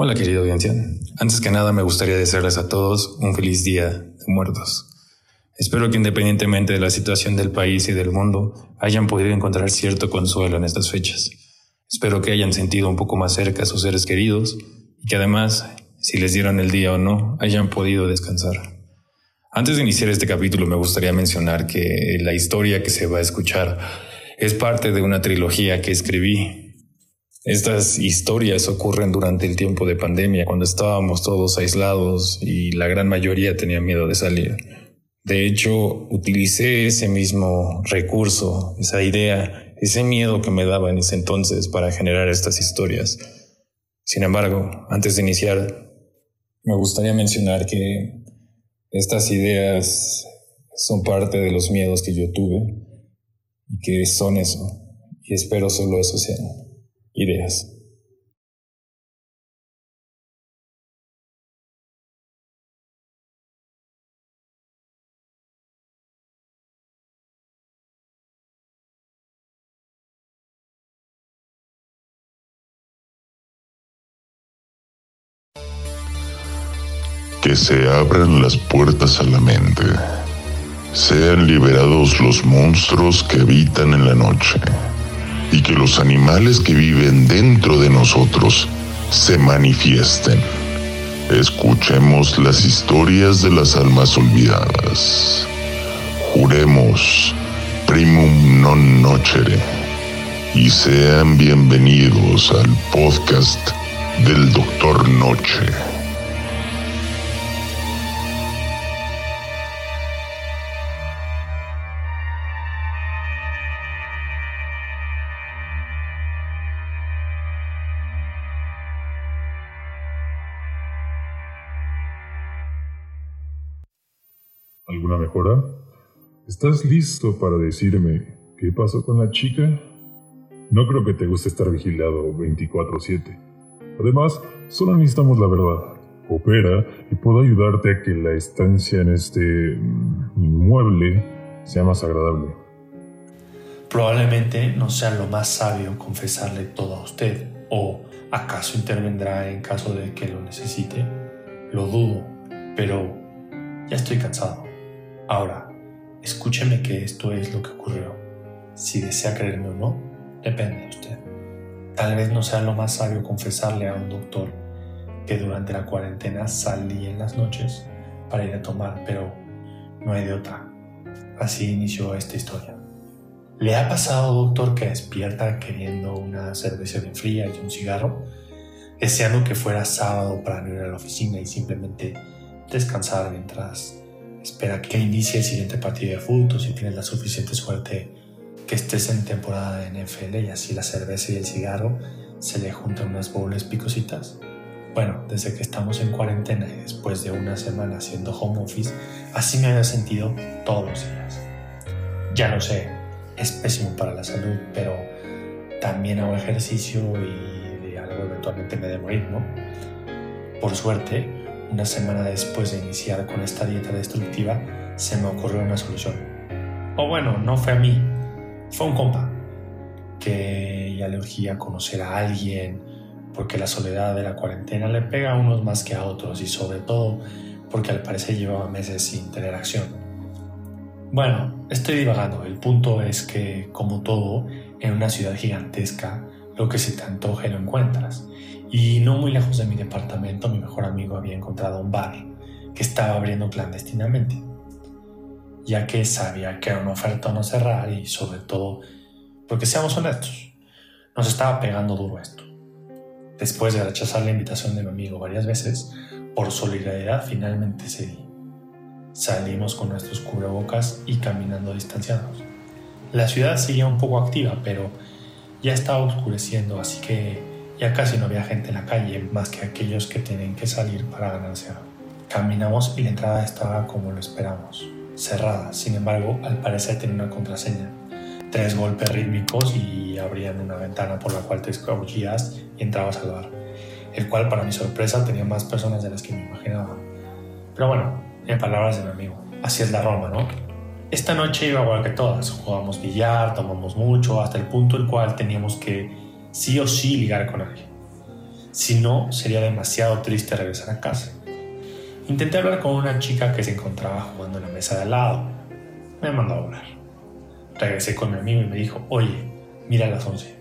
Hola querida audiencia. Antes que nada me gustaría desearles a todos un feliz día de muertos. Espero que independientemente de la situación del país y del mundo, hayan podido encontrar cierto consuelo en estas fechas. Espero que hayan sentido un poco más cerca a sus seres queridos y que además, si les dieron el día o no, hayan podido descansar. Antes de iniciar este capítulo me gustaría mencionar que la historia que se va a escuchar es parte de una trilogía que escribí estas historias ocurren durante el tiempo de pandemia, cuando estábamos todos aislados y la gran mayoría tenía miedo de salir. De hecho, utilicé ese mismo recurso, esa idea, ese miedo que me daba en ese entonces para generar estas historias. Sin embargo, antes de iniciar, me gustaría mencionar que estas ideas son parte de los miedos que yo tuve y que son eso. Y espero solo eso sean ideas. Que se abran las puertas a la mente. Sean liberados los monstruos que habitan en la noche y que los animales que viven dentro de nosotros se manifiesten. Escuchemos las historias de las almas olvidadas. Juremos primum non nocere y sean bienvenidos al podcast del Doctor Noche. ¿Alguna mejora? ¿Estás listo para decirme qué pasó con la chica? No creo que te guste estar vigilado 24/7. Además, solo necesitamos la verdad. Opera y puedo ayudarte a que la estancia en este mm, inmueble sea más agradable. Probablemente no sea lo más sabio confesarle todo a usted, o acaso intervendrá en caso de que lo necesite. Lo dudo, pero ya estoy cansado. Ahora, escúcheme que esto es lo que ocurrió. Si desea creerme o no, depende de usted. Tal vez no sea lo más sabio confesarle a un doctor que durante la cuarentena salí en las noches para ir a tomar, pero no hay de otra. Así inició esta historia. ¿Le ha pasado, doctor, que despierta queriendo una cerveza bien fría y un cigarro? Deseando que fuera sábado para no ir a la oficina y simplemente descansar mientras Espera que inicie el siguiente partido de fútbol si tienes la suficiente suerte que estés en temporada de NFL y así la cerveza y el cigarro se le juntan unas bowls picositas. Bueno, desde que estamos en cuarentena y después de una semana haciendo home office, así me había sentido todos los días. Ya lo sé, es pésimo para la salud, pero también hago ejercicio y de algo eventualmente me de morir, ¿no? Por suerte, una semana después de iniciar con esta dieta destructiva, se me ocurrió una solución. O bueno, no fue a mí, fue un compa que ya le urgía conocer a alguien, porque la soledad de la cuarentena le pega a unos más que a otros y sobre todo porque al parecer llevaba meses sin tener acción. Bueno, estoy divagando, el punto es que, como todo, en una ciudad gigantesca, lo que se te antoje lo encuentras. Y no muy lejos de mi departamento, mi mejor amigo había encontrado un bar que estaba abriendo clandestinamente, ya que sabía que era una oferta no cerrar y sobre todo, porque seamos honestos, nos estaba pegando duro esto. Después de rechazar la invitación de mi amigo varias veces, por solidaridad finalmente cedí. Salimos con nuestros cubrebocas y caminando distanciados. La ciudad seguía un poco activa, pero ya estaba oscureciendo, así que ya casi no había gente en la calle, más que aquellos que tienen que salir para ganarse. Caminamos y la entrada estaba como lo esperamos, cerrada. Sin embargo, al parecer tenía una contraseña. Tres golpes rítmicos y abrían una ventana por la cual te escabullías y entrabas al bar, el cual para mi sorpresa tenía más personas de las que me imaginaba. Pero bueno, en palabras de mi amigo, así es la Roma, ¿no? Esta noche iba igual que todas, jugamos billar, tomamos mucho, hasta el punto el cual teníamos que sí o sí ligar con alguien. Si no, sería demasiado triste regresar a casa. Intenté hablar con una chica que se encontraba jugando en la mesa de al lado. Me mandó a hablar. Regresé con mi amigo y me dijo, oye, mira las 11.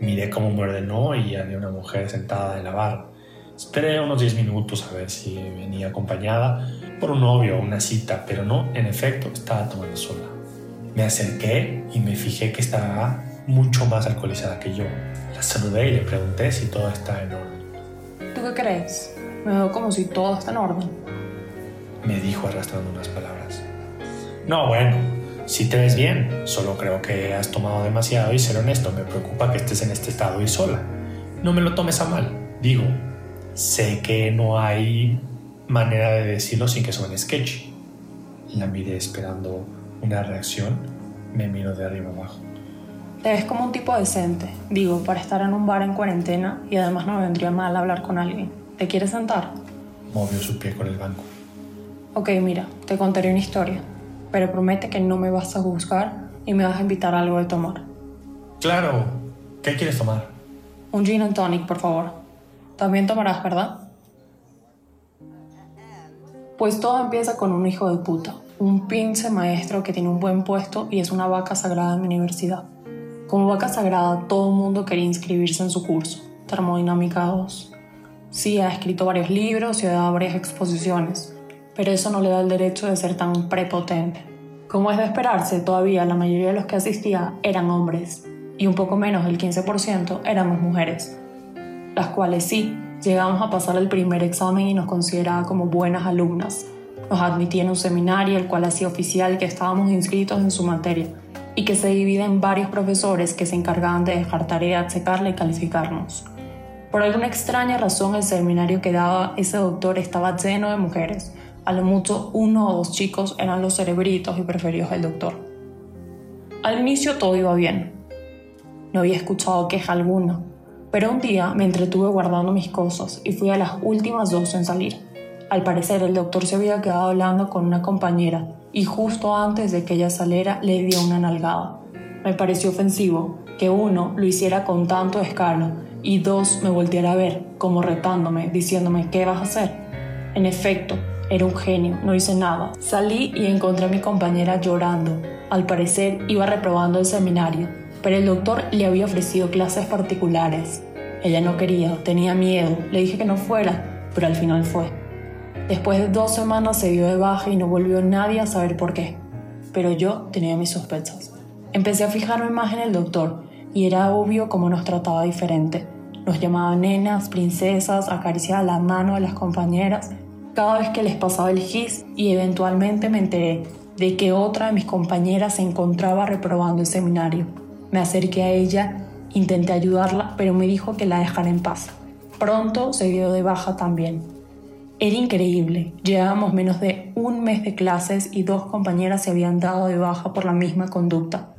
Miré cómo me ordenó y había una mujer sentada en la barra. Esperé unos 10 minutos a ver si venía acompañada por un novio o una cita, pero no, en efecto, estaba tomando sola. Me acerqué y me fijé que estaba mucho más alcoholizada que yo. La saludé y le pregunté si todo estaba en orden. ¿Tú qué crees? Me veo como si todo está en orden. Me dijo arrastrando unas palabras. No, bueno, si te ves bien, solo creo que has tomado demasiado y ser honesto, me preocupa que estés en este estado y sola. No me lo tomes a mal. Digo, sé que no hay manera de decirlo sin que suene sketchy. La miré esperando una reacción, me miro de arriba abajo. Te ves como un tipo decente, digo, para estar en un bar en cuarentena y además no me vendría mal hablar con alguien. ¿Te quieres sentar? Movió su pie con el banco. Ok, mira, te contaré una historia, pero promete que no me vas a juzgar y me vas a invitar a algo de tomar. Claro, ¿qué quieres tomar? Un gin and tonic, por favor. También tomarás, ¿verdad? Pues todo empieza con un hijo de puta, un pinche maestro que tiene un buen puesto y es una vaca sagrada en mi universidad. Como vaca sagrada, todo el mundo quería inscribirse en su curso, Termodinámica 2. Sí, ha escrito varios libros y ha dado varias exposiciones, pero eso no le da el derecho de ser tan prepotente. Como es de esperarse, todavía la mayoría de los que asistía eran hombres, y un poco menos del 15% éramos mujeres, las cuales sí, llegamos a pasar el primer examen y nos consideraba como buenas alumnas. Nos admitía en un seminario, el cual hacía oficial que estábamos inscritos en su materia, y que se divide en varios profesores que se encargaban de dejar tarea, checarla y calificarnos. Por alguna extraña razón el seminario que daba ese doctor estaba lleno de mujeres. A lo mucho uno o dos chicos eran los cerebritos y preferidos del doctor. Al inicio todo iba bien. No había escuchado queja alguna, pero un día me entretuve guardando mis cosas y fui a las últimas dos en salir. Al parecer el doctor se había quedado hablando con una compañera y justo antes de que ella saliera le dio una nalgada. Me pareció ofensivo que uno lo hiciera con tanto escalo y dos me volteara a ver, como retándome, diciéndome ¿qué vas a hacer? En efecto, era un genio, no hice nada. Salí y encontré a mi compañera llorando. Al parecer iba reprobando el seminario, pero el doctor le había ofrecido clases particulares. Ella no quería, tenía miedo, le dije que no fuera, pero al final fue. Después de dos semanas se dio de baja y no volvió nadie a saber por qué, pero yo tenía mis sospechas. Empecé a fijarme más en el doctor y era obvio cómo nos trataba diferente. Nos llamaba nenas, princesas, acariciaba la mano de las compañeras cada vez que les pasaba el gis y eventualmente me enteré de que otra de mis compañeras se encontraba reprobando el seminario. Me acerqué a ella, intenté ayudarla, pero me dijo que la dejara en paz. Pronto se dio de baja también. Era increíble, llevábamos menos de un mes de clases y dos compañeras se habían dado de baja por la misma conducta.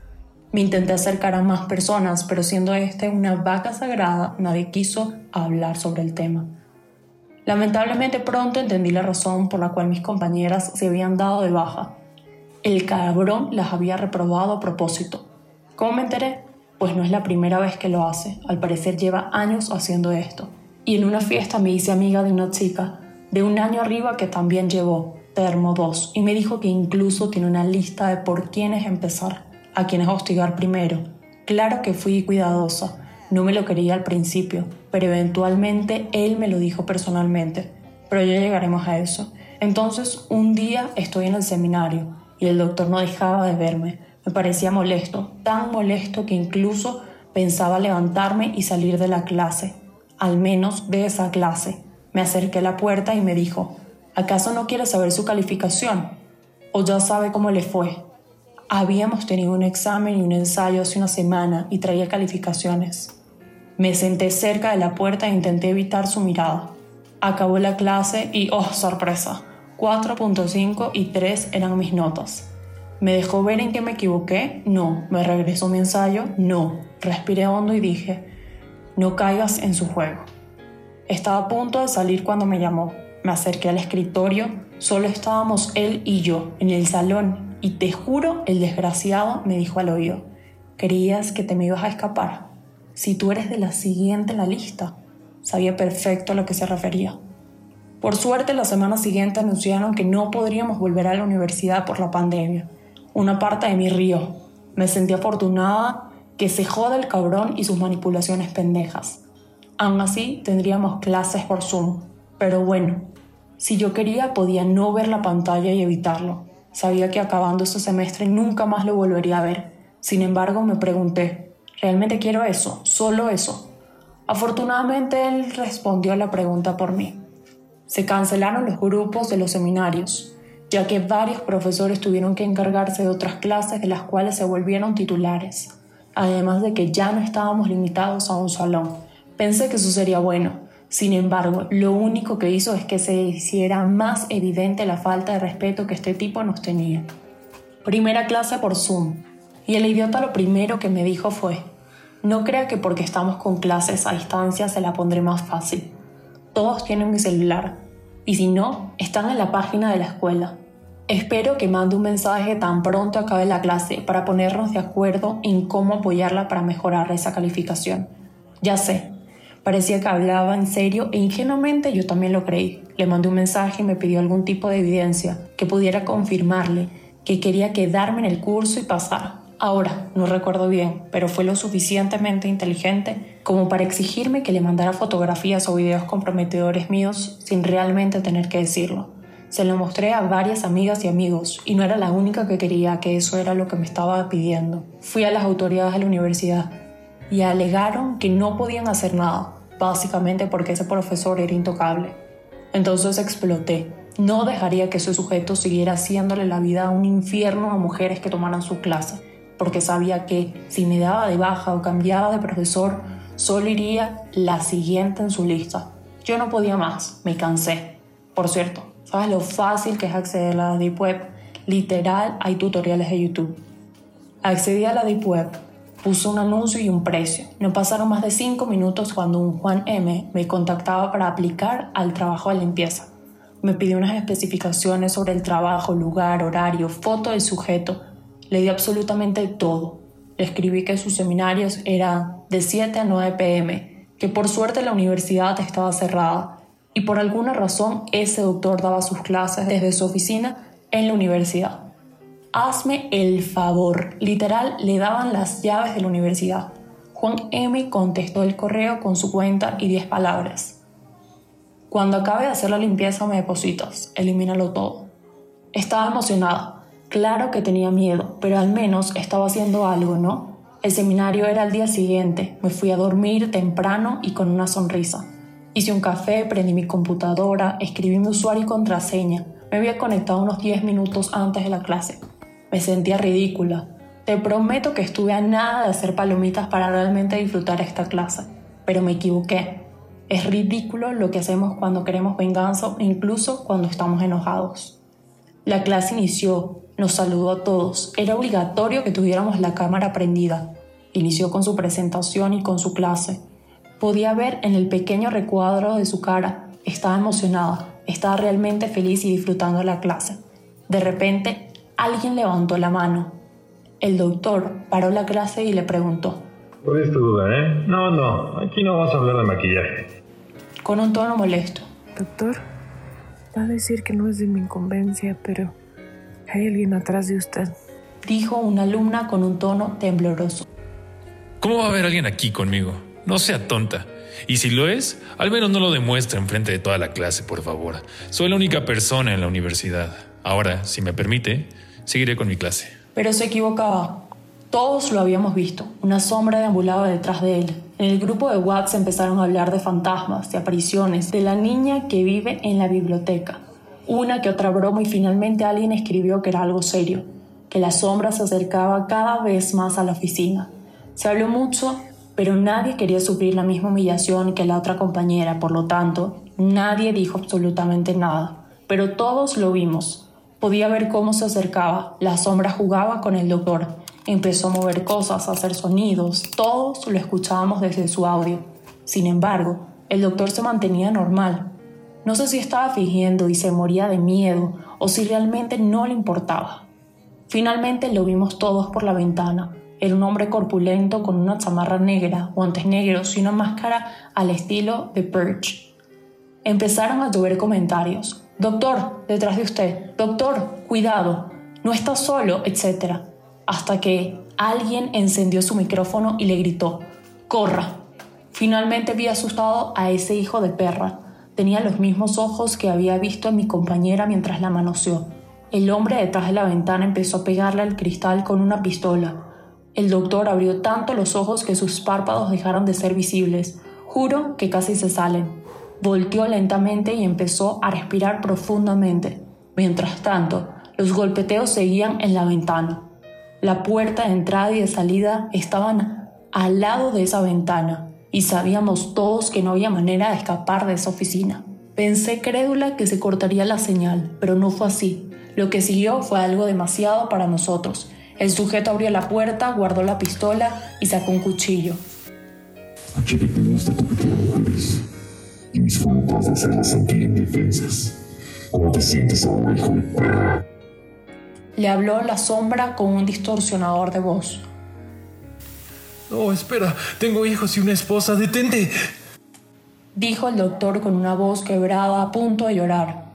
Me intenté acercar a más personas, pero siendo esta una vaca sagrada, nadie quiso hablar sobre el tema. Lamentablemente pronto entendí la razón por la cual mis compañeras se habían dado de baja. El cabrón las había reprobado a propósito. ¿Cómo me enteré? Pues no es la primera vez que lo hace, al parecer lleva años haciendo esto. Y en una fiesta me hice amiga de una chica de un año arriba que también llevó Termo 2 y me dijo que incluso tiene una lista de por quiénes empezar, a quienes hostigar primero. Claro que fui cuidadosa, no me lo quería al principio, pero eventualmente él me lo dijo personalmente. Pero ya llegaremos a eso. Entonces, un día estoy en el seminario y el doctor no dejaba de verme. Me parecía molesto, tan molesto que incluso pensaba levantarme y salir de la clase, al menos de esa clase. Me acerqué a la puerta y me dijo, ¿acaso no quiere saber su calificación? ¿O ya sabe cómo le fue? Habíamos tenido un examen y un ensayo hace una semana y traía calificaciones. Me senté cerca de la puerta e intenté evitar su mirada. Acabó la clase y, oh, sorpresa, 4.5 y 3 eran mis notas. ¿Me dejó ver en qué me equivoqué? No. ¿Me regresó mi ensayo? No. Respiré hondo y dije, no caigas en su juego. Estaba a punto de salir cuando me llamó. Me acerqué al escritorio, solo estábamos él y yo en el salón y te juro, el desgraciado me dijo al oído, creías que te me ibas a escapar si tú eres de la siguiente en la lista. Sabía perfecto a lo que se refería. Por suerte, la semana siguiente anunciaron que no podríamos volver a la universidad por la pandemia. Una parte de mí rió. Me sentí afortunada que se joda el cabrón y sus manipulaciones pendejas. Aún así, tendríamos clases por Zoom. Pero bueno, si yo quería, podía no ver la pantalla y evitarlo. Sabía que acabando ese semestre nunca más lo volvería a ver. Sin embargo, me pregunté, ¿realmente quiero eso? ¿Solo eso? Afortunadamente, él respondió a la pregunta por mí. Se cancelaron los grupos de los seminarios, ya que varios profesores tuvieron que encargarse de otras clases de las cuales se volvieron titulares, además de que ya no estábamos limitados a un salón. Pensé que eso sería bueno, sin embargo, lo único que hizo es que se hiciera más evidente la falta de respeto que este tipo nos tenía. Primera clase por Zoom, y el idiota lo primero que me dijo fue, no crea que porque estamos con clases a distancia se la pondré más fácil. Todos tienen mi celular, y si no, están en la página de la escuela. Espero que mande un mensaje tan pronto acabe la clase para ponernos de acuerdo en cómo apoyarla para mejorar esa calificación. Ya sé, parecía que hablaba en serio e ingenuamente yo también lo creí. Le mandé un mensaje y me pidió algún tipo de evidencia que pudiera confirmarle que quería quedarme en el curso y pasar. Ahora, no recuerdo bien, pero fue lo suficientemente inteligente como para exigirme que le mandara fotografías o videos comprometedores míos sin realmente tener que decirlo. Se lo mostré a varias amigas y amigos y no era la única que quería que eso era lo que me estaba pidiendo. Fui a las autoridades de la universidad y alegaron que no podían hacer nada, básicamente porque ese profesor era intocable. Entonces exploté. No dejaría que ese sujeto siguiera haciéndole la vida a un infierno a mujeres que tomaran su clase porque sabía que si me daba de baja o cambiaba de profesor, solo iría la siguiente en su lista. Yo no podía más, me cansé. Por cierto, ¿sabes lo fácil que es acceder a la Deep Web? Literal, hay tutoriales de YouTube. Accedí a la Deep Web, puso un anuncio y un precio. No pasaron más de 5 minutos cuando un Juan M me contactaba para aplicar al trabajo de limpieza. Me pidió unas especificaciones sobre el trabajo, lugar, horario, foto del sujeto, le di absolutamente todo. Le escribí que sus seminarios eran de 7 a 9 pm, que por suerte la universidad estaba cerrada y por alguna razón ese doctor daba sus clases desde su oficina en la universidad. Hazme el favor, literal le daban las llaves de la universidad. Juan M contestó el correo con su cuenta y 10 palabras. Cuando acabe de hacer la limpieza me depositas, elimínalo todo. Estaba emocionada Claro que tenía miedo, pero al menos estaba haciendo algo, ¿no? El seminario era al día siguiente. Me fui a dormir temprano y con una sonrisa. Hice un café, prendí mi computadora, escribí mi usuario y contraseña. Me había conectado unos 10 minutos antes de la clase. Me sentía ridícula. Te prometo que estuve a nada de hacer palomitas para realmente disfrutar esta clase. Pero me equivoqué. Es ridículo lo que hacemos cuando queremos venganza, incluso cuando estamos enojados. La clase inició, nos saludó a todos. Era obligatorio que tuviéramos la cámara prendida. Inició con su presentación y con su clase. Podía ver en el pequeño recuadro de su cara. Estaba emocionada, estaba realmente feliz y disfrutando la clase. De repente, alguien levantó la mano. El doctor paró la clase y le preguntó. Puedes duda, ¿eh? No, no, aquí no vas a hablar de maquillaje. Con un tono molesto. Doctor, Va a decir que no es de mi incumbencia, pero hay alguien atrás de usted. Dijo una alumna con un tono tembloroso. ¿Cómo va a haber alguien aquí conmigo? No sea tonta. Y si lo es, al menos no lo demuestre en frente de toda la clase, por favor. Soy la única persona en la universidad. Ahora, si me permite, seguiré con mi clase. Pero se equivocaba. Todos lo habíamos visto. Una sombra deambulaba detrás de él. En el grupo de WhatsApp empezaron a hablar de fantasmas, de apariciones, de la niña que vive en la biblioteca. Una que otra broma y finalmente alguien escribió que era algo serio, que la sombra se acercaba cada vez más a la oficina. Se habló mucho, pero nadie quería sufrir la misma humillación que la otra compañera, por lo tanto, nadie dijo absolutamente nada. Pero todos lo vimos. Podía ver cómo se acercaba, la sombra jugaba con el doctor, Empezó a mover cosas, a hacer sonidos, todos lo escuchábamos desde su audio. Sin embargo, el doctor se mantenía normal. No sé si estaba fingiendo y se moría de miedo o si realmente no le importaba. Finalmente lo vimos todos por la ventana. Era un hombre corpulento con una chamarra negra, guantes negros y una máscara al estilo de Purge. Empezaron a llover comentarios. Doctor, detrás de usted. Doctor, cuidado. No está solo, etc. Hasta que alguien encendió su micrófono y le gritó, ¡Corra! Finalmente vi asustado a ese hijo de perra. Tenía los mismos ojos que había visto en mi compañera mientras la manoseó. El hombre detrás de la ventana empezó a pegarle al cristal con una pistola. El doctor abrió tanto los ojos que sus párpados dejaron de ser visibles. Juro que casi se salen. Volteó lentamente y empezó a respirar profundamente. Mientras tanto, los golpeteos seguían en la ventana. La puerta de entrada y de salida estaban al lado de esa ventana y sabíamos todos que no había manera de escapar de esa oficina. Pensé crédula que se cortaría la señal, pero no fue así. Lo que siguió fue algo demasiado para nosotros el sujeto abrió la puerta, guardó la pistola y sacó un cuchillo. Aquí y mis formas de hacerlas sentir indefensas. ¿Cómo te sientes ahora, hijo de perra? Le habló la sombra con un distorsionador de voz. Oh, espera, tengo hijos y una esposa, detente. Dijo el doctor con una voz quebrada a punto de llorar.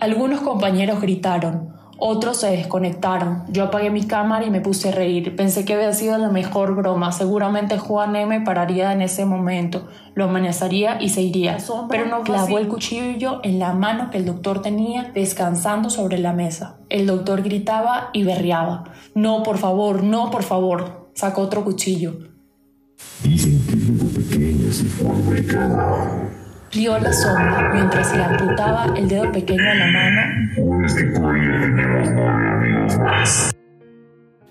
Algunos compañeros gritaron, otros se desconectaron. Yo apagué mi cámara y me puse a reír. Pensé que había sido la mejor broma. Seguramente Juan M pararía en ese momento, lo amenazaría y se iría. Pero no clavó el cuchillo en la mano que el doctor tenía descansando sobre la mesa. El doctor gritaba y berreaba. No, por favor, no, por favor. Sacó otro cuchillo. Dicen que Rió la sombra mientras le amputaba el dedo pequeño a la mano.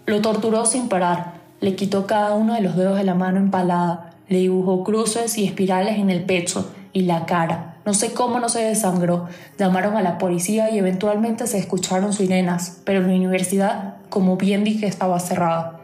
Lo torturó sin parar. Le quitó cada uno de los dedos de la mano empalada. Le dibujó cruces y espirales en el pecho y la cara. No sé cómo no se desangró. Llamaron a la policía y eventualmente se escucharon sirenas, pero la universidad, como bien dije, estaba cerrada.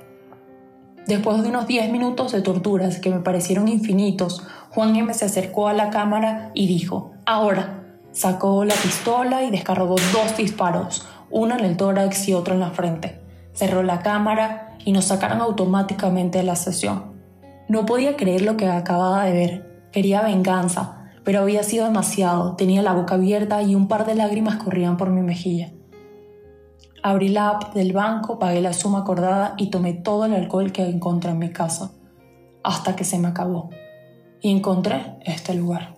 Después de unos 10 minutos de torturas que me parecieron infinitos, Juan M. se acercó a la cámara y dijo, ahora. Sacó la pistola y descargó dos disparos, uno en el tórax y otro en la frente. Cerró la cámara y nos sacaron automáticamente de la sesión. No podía creer lo que acababa de ver. Quería venganza, pero había sido demasiado. Tenía la boca abierta y un par de lágrimas corrían por mi mejilla. Abrí la app del banco, pagué la suma acordada y tomé todo el alcohol que encontré en mi casa, hasta que se me acabó. Y encontré este lugar.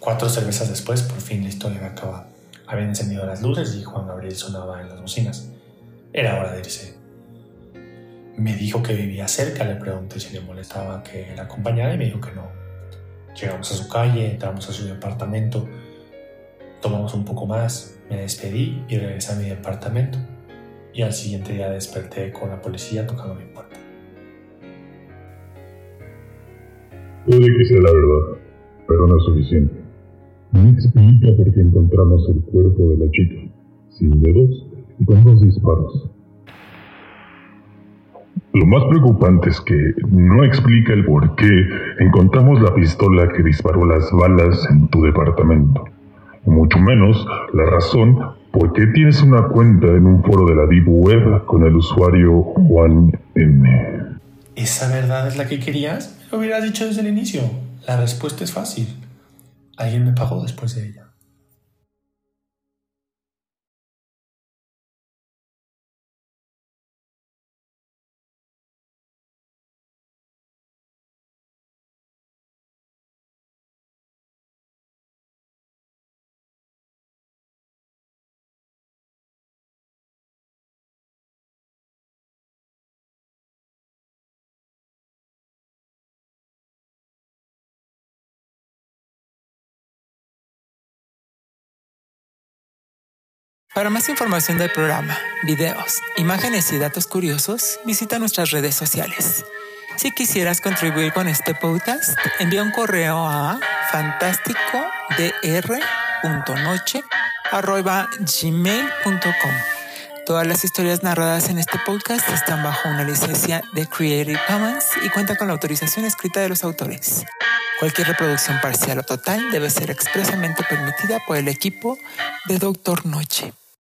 Cuatro cervezas después, por fin la historia había acabado. Habían encendido las luces y Juan Gabriel sonaba en las bocinas. Era hora de irse. Me dijo que vivía cerca, le pregunté si le molestaba que la acompañara y me dijo que no. Llegamos a su calle, entramos a su departamento, tomamos un poco más, me despedí y regresé a mi departamento y al siguiente día desperté con la policía tocando mi puerta. Puede que sea la verdad, pero no es suficiente. No explica por qué encontramos el cuerpo de la chica, sin dedos y con dos disparos. Lo más preocupante es que no explica el por qué encontramos la pistola que disparó las balas en tu departamento mucho menos la razón por qué tienes una cuenta en un foro de la Deep Web con el usuario Juan M. ¿Esa verdad es la que querías? Me lo hubieras dicho desde el inicio. La respuesta es fácil. Alguien me pagó después de ella. Para más información del programa, videos, imágenes y datos curiosos, visita nuestras redes sociales. Si quisieras contribuir con este podcast, envía un correo a fantasticodr.noche.gmail.com Todas las historias narradas en este podcast están bajo una licencia de Creative Commons y cuentan con la autorización escrita de los autores. Cualquier reproducción parcial o total debe ser expresamente permitida por el equipo de Doctor Noche.